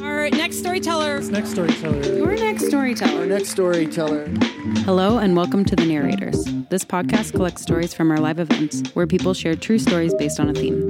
Our next storyteller. Next storyteller. Your next storyteller. Our next storyteller. Hello and welcome to The Narrators. This podcast collects stories from our live events where people share true stories based on a theme.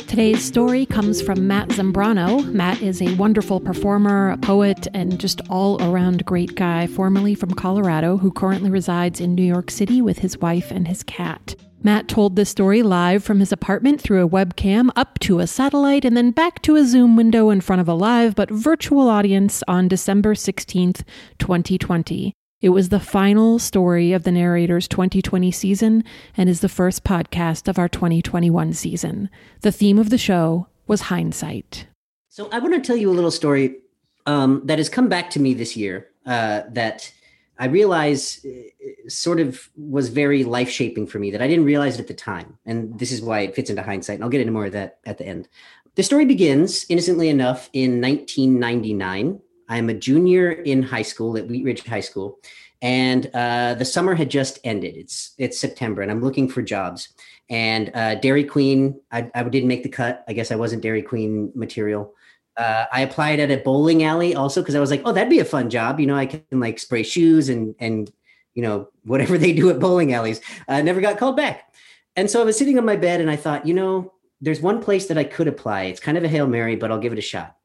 Today's story comes from Matt Zambrano. Matt is a wonderful performer, a poet, and just all around great guy, formerly from Colorado, who currently resides in New York City with his wife and his cat. Matt told this story live from his apartment through a webcam up to a satellite and then back to a Zoom window in front of a live but virtual audience on December 16th, 2020. It was the final story of the narrator's 2020 season and is the first podcast of our 2021 season. The theme of the show was hindsight. So I want to tell you a little story um, that has come back to me this year uh, that I realize uh, sort of was very life shaping for me that I didn't realize it at the time. And this is why it fits into hindsight. And I'll get into more of that at the end. The story begins, innocently enough, in 1999. I'm a junior in high school at Wheat Ridge High School. And uh, the summer had just ended. It's it's September, and I'm looking for jobs. And uh, Dairy Queen, I, I didn't make the cut. I guess I wasn't Dairy Queen material. Uh, I applied at a bowling alley also because I was like, oh, that'd be a fun job. You know, I can like spray shoes and and you know whatever they do at bowling alleys. I never got called back, and so I was sitting on my bed and I thought, you know, there's one place that I could apply. It's kind of a hail mary, but I'll give it a shot.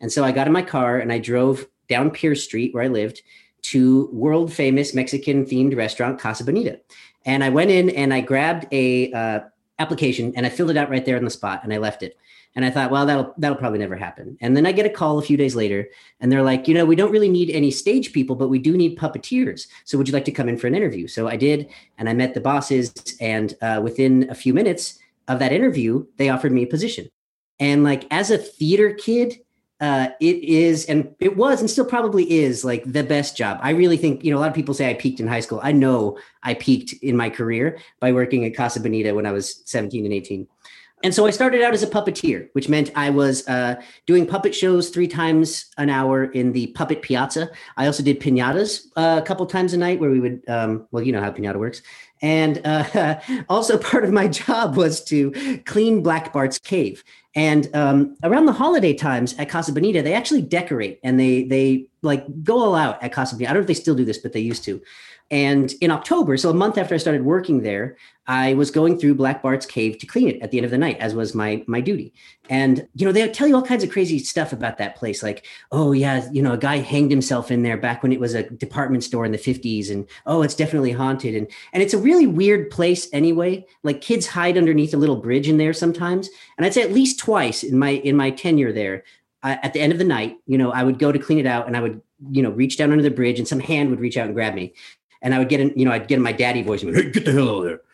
And so I got in my car and I drove down Pierce Street where I lived to world famous Mexican themed restaurant Casa Bonita. And I went in and I grabbed a uh, application and I filled it out right there on the spot and I left it. And I thought, well, that'll that'll probably never happen. And then I get a call a few days later, and they're like, you know, we don't really need any stage people, but we do need puppeteers. So would you like to come in for an interview? So I did, and I met the bosses. And uh, within a few minutes of that interview, they offered me a position. And like as a theater kid, uh, it is, and it was, and still probably is, like the best job. I really think, you know, a lot of people say I peaked in high school. I know I peaked in my career by working at Casa Bonita when I was 17 and 18. And so I started out as a puppeteer, which meant I was uh, doing puppet shows three times an hour in the puppet piazza. I also did pinatas uh, a couple times a night where we would, um, well, you know how pinata works. And uh, also part of my job was to clean Black Bart's cave. And um, around the holiday times at Casa Bonita, they actually decorate and they they like go all out at Casa Bonita. I don't know if they still do this, but they used to. And in October, so a month after I started working there, I was going through Black Bart's cave to clean it at the end of the night, as was my my duty. And you know, they tell you all kinds of crazy stuff about that place, like, oh yeah, you know, a guy hanged himself in there back when it was a department store in the 50s, and oh, it's definitely haunted. And and it's a really weird place anyway. Like kids hide underneath a little bridge in there sometimes. And I'd say at least twice in my in my tenure there, at the end of the night, you know, I would go to clean it out and I would, you know, reach down under the bridge and some hand would reach out and grab me and I would get in, you know, I'd get in my daddy voice and be, hey, get the hell out of there.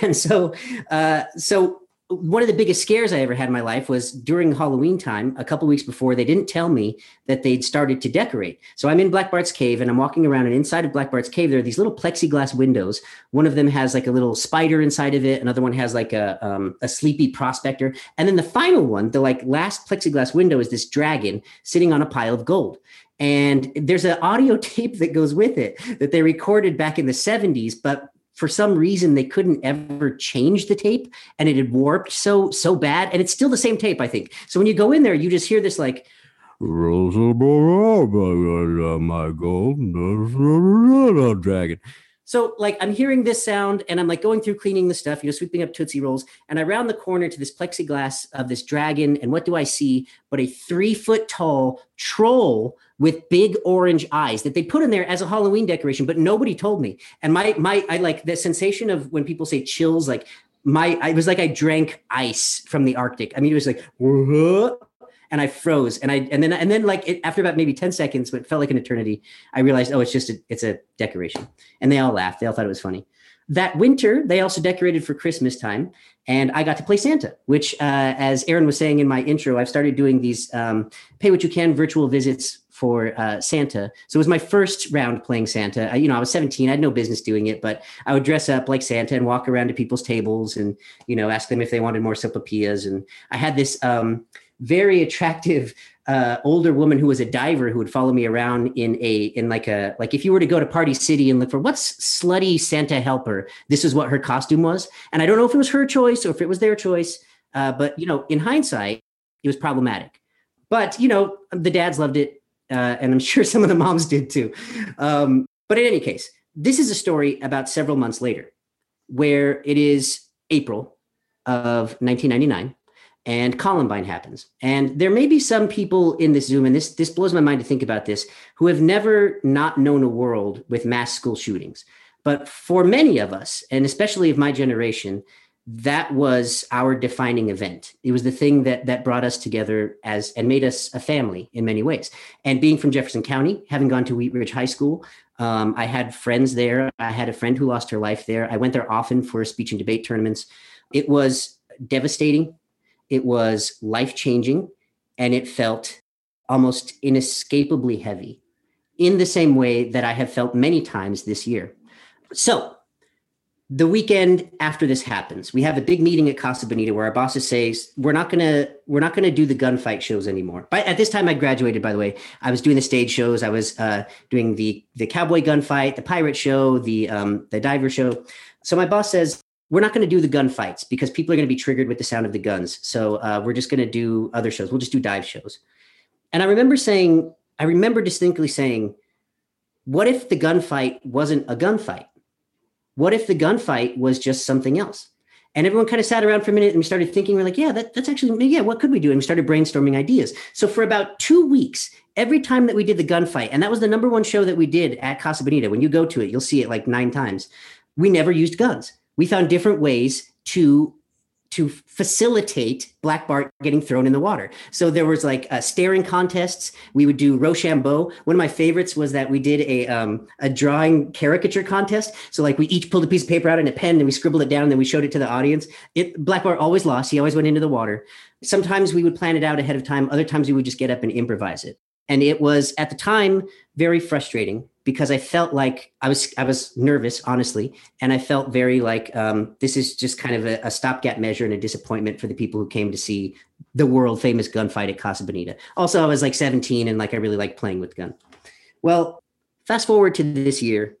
And so, uh, so one of the biggest scares I ever had in my life was during Halloween time, a couple weeks before, they didn't tell me that they'd started to decorate. So I'm in Black Bart's cave and I'm walking around, and inside of Black Bart's cave, there are these little plexiglass windows. One of them has like a little spider inside of it, another one has like a, um, a sleepy prospector. And then the final one, the like last plexiglass window, is this dragon sitting on a pile of gold. And there's an audio tape that goes with it that they recorded back in the 70s, but for some reason they couldn't ever change the tape and it had warped so so bad and it's still the same tape i think. So when you go in there you just hear this like my gold dragon so like I'm hearing this sound and I'm like going through cleaning the stuff, you know, sweeping up Tootsie Rolls, and I round the corner to this plexiglass of this dragon, and what do I see but a three foot tall troll with big orange eyes that they put in there as a Halloween decoration, but nobody told me. And my my I like the sensation of when people say chills, like my I was like I drank ice from the Arctic. I mean, it was like and I froze. And I and then and then like it, after about maybe ten seconds, but felt like an eternity. I realized, oh, it's just a it's a decoration, and they all laughed. They all thought it was funny. That winter, they also decorated for Christmas time, and I got to play Santa. Which, uh, as Erin was saying in my intro, I've started doing these um, pay what you can virtual visits for uh, Santa. So it was my first round playing Santa. I, you know, I was 17. I had no business doing it, but I would dress up like Santa and walk around to people's tables and, you know, ask them if they wanted more sopapillas. And I had this um, very attractive uh, older woman who was a diver who would follow me around in a in like a like if you were to go to Party City and look for what's slutty Santa helper, this is what her costume was. And I don't know if it was her choice or if it was their choice, uh, but you know, in hindsight, it was problematic but you know, the dads loved it, uh, and I'm sure some of the moms did too. Um, but in any case, this is a story about several months later, where it is April of 1999 and Columbine happens. And there may be some people in this Zoom, and this this blows my mind to think about this, who have never not known a world with mass school shootings. But for many of us, and especially of my generation, that was our defining event. It was the thing that that brought us together as and made us a family in many ways. And being from Jefferson County, having gone to Wheat Ridge High School, um, I had friends there. I had a friend who lost her life there. I went there often for speech and debate tournaments. It was devastating it was life changing and it felt almost inescapably heavy in the same way that I have felt many times this year. So, the weekend after this happens, we have a big meeting at Casa Bonita where our bosses say we're not gonna we're not gonna do the gunfight shows anymore. But at this time, I graduated. By the way, I was doing the stage shows. I was uh, doing the the cowboy gunfight, the pirate show, the um, the diver show. So my boss says we're not going to do the gunfights because people are going to be triggered with the sound of the guns. So uh, we're just going to do other shows. We'll just do dive shows. And I remember saying, I remember distinctly saying, what if the gunfight wasn't a gunfight? What if the gunfight was just something else? And everyone kind of sat around for a minute and we started thinking, we're like, yeah, that, that's actually, yeah, what could we do? And we started brainstorming ideas. So for about two weeks, every time that we did the gunfight, and that was the number one show that we did at Casa Bonita, when you go to it, you'll see it like nine times, we never used guns we found different ways to to facilitate Black Bart getting thrown in the water. So there was like uh, staring contests. We would do Rochambeau. One of my favorites was that we did a um, a drawing caricature contest. So like we each pulled a piece of paper out and a pen and we scribbled it down and then we showed it to the audience. It Black Bart always lost. He always went into the water. Sometimes we would plan it out ahead of time. Other times we would just get up and improvise it. And it was at the time very frustrating because I felt like I was I was nervous, honestly, and I felt very like um, this is just kind of a, a, stopgap measure and a disappointment for the people who came to see the world famous gunfight at Casa Bonita. Also, I was like 17 and like I really like playing with gun. Well, fast forward to this year,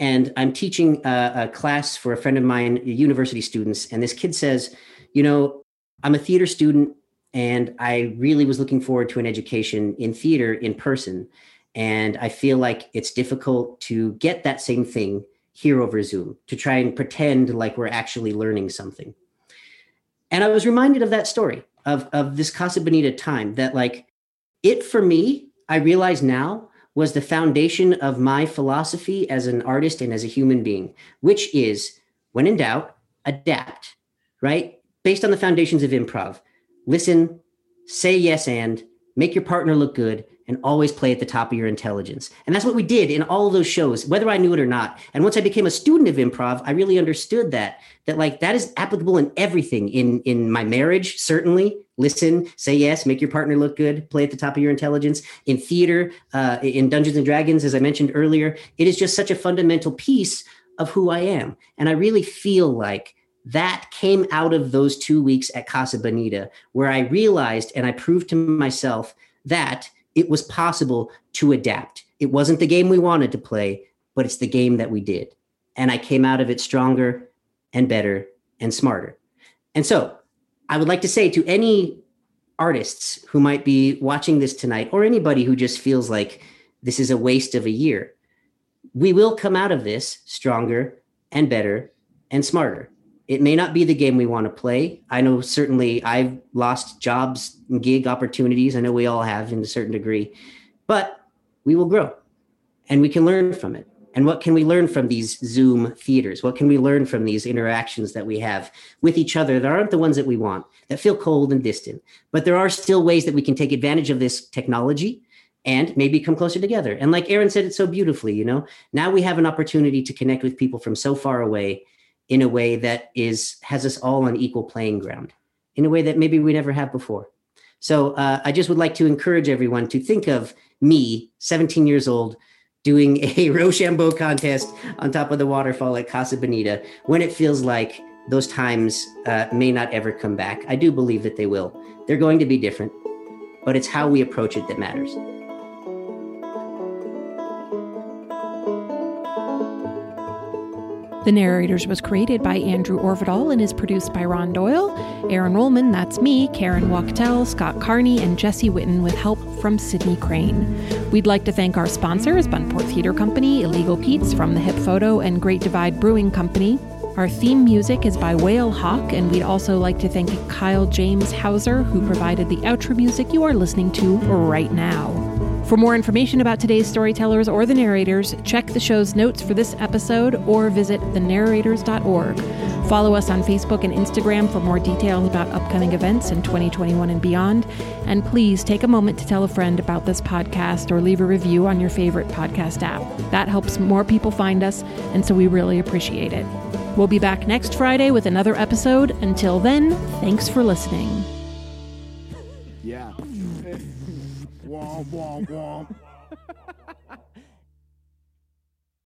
and I'm teaching a, a class for a friend of mine, university students, and this kid says, you know, I'm a theater student and I really was looking forward to an education in theater in person and I feel like it's difficult to get that same thing here over Zoom to try and pretend like we're actually learning something. And I was reminded of that story of, of this Casa Bonita time that, like, it for me, I realize now was the foundation of my philosophy as an artist and as a human being, which is when in doubt, adapt, right? Based on the foundations of improv. Listen, say yes and, make your partner look good, and always play at the top of your intelligence. And that's what we did in all of those shows, whether I knew it or not. And once I became a student of improv, I really understood that that like that is applicable in everything in in my marriage, certainly. Listen, say yes, make your partner look good, play at the top of your intelligence. In theater, uh, in Dungeons and Dragons, as I mentioned earlier, it is just such a fundamental piece of who I am. And I really feel like that came out of those two weeks at Casa Bonita, where I realized and I proved to myself that it was possible to adapt. It wasn't the game we wanted to play, but it's the game that we did. And I came out of it stronger and better and smarter. And so I would like to say to any artists who might be watching this tonight, or anybody who just feels like this is a waste of a year, we will come out of this stronger and better and smarter. It may not be the game we want to play. I know certainly I've lost jobs and gig opportunities. I know we all have in a certain degree, but we will grow and we can learn from it. And what can we learn from these Zoom theaters? What can we learn from these interactions that we have with each other that aren't the ones that we want, that feel cold and distant? But there are still ways that we can take advantage of this technology and maybe come closer together. And like Erin said it so beautifully, you know, now we have an opportunity to connect with people from so far away in a way that is has us all on equal playing ground in a way that maybe we never have before. So uh, i just would like to encourage everyone to think of me 17 years old doing a rochambeau contest on top of the waterfall at casa bonita when it feels like those times uh, may not ever come back. I do believe that they will. They're going to be different but it's how we approach it that matters The Narrators was created by Andrew Orvedahl and is produced by Ron Doyle, Erin Rollman, that's me, Karen Wachtel, Scott Carney, and Jesse Witten with help from Sydney Crane. We'd like to thank our sponsors, Buntport Theater Company, Illegal Pete's from the Hip Photo, and Great Divide Brewing Company. Our theme music is by Whale Hawk, and we'd also like to thank Kyle James Hauser, who provided the outro music you are listening to right now. For more information about today's storytellers or the narrators, check the show's notes for this episode or visit thenarrators.org. Follow us on Facebook and Instagram for more details about upcoming events in 2021 and beyond. And please take a moment to tell a friend about this podcast or leave a review on your favorite podcast app. That helps more people find us, and so we really appreciate it. We'll be back next Friday with another episode. Until then, thanks for listening. Womp, womp.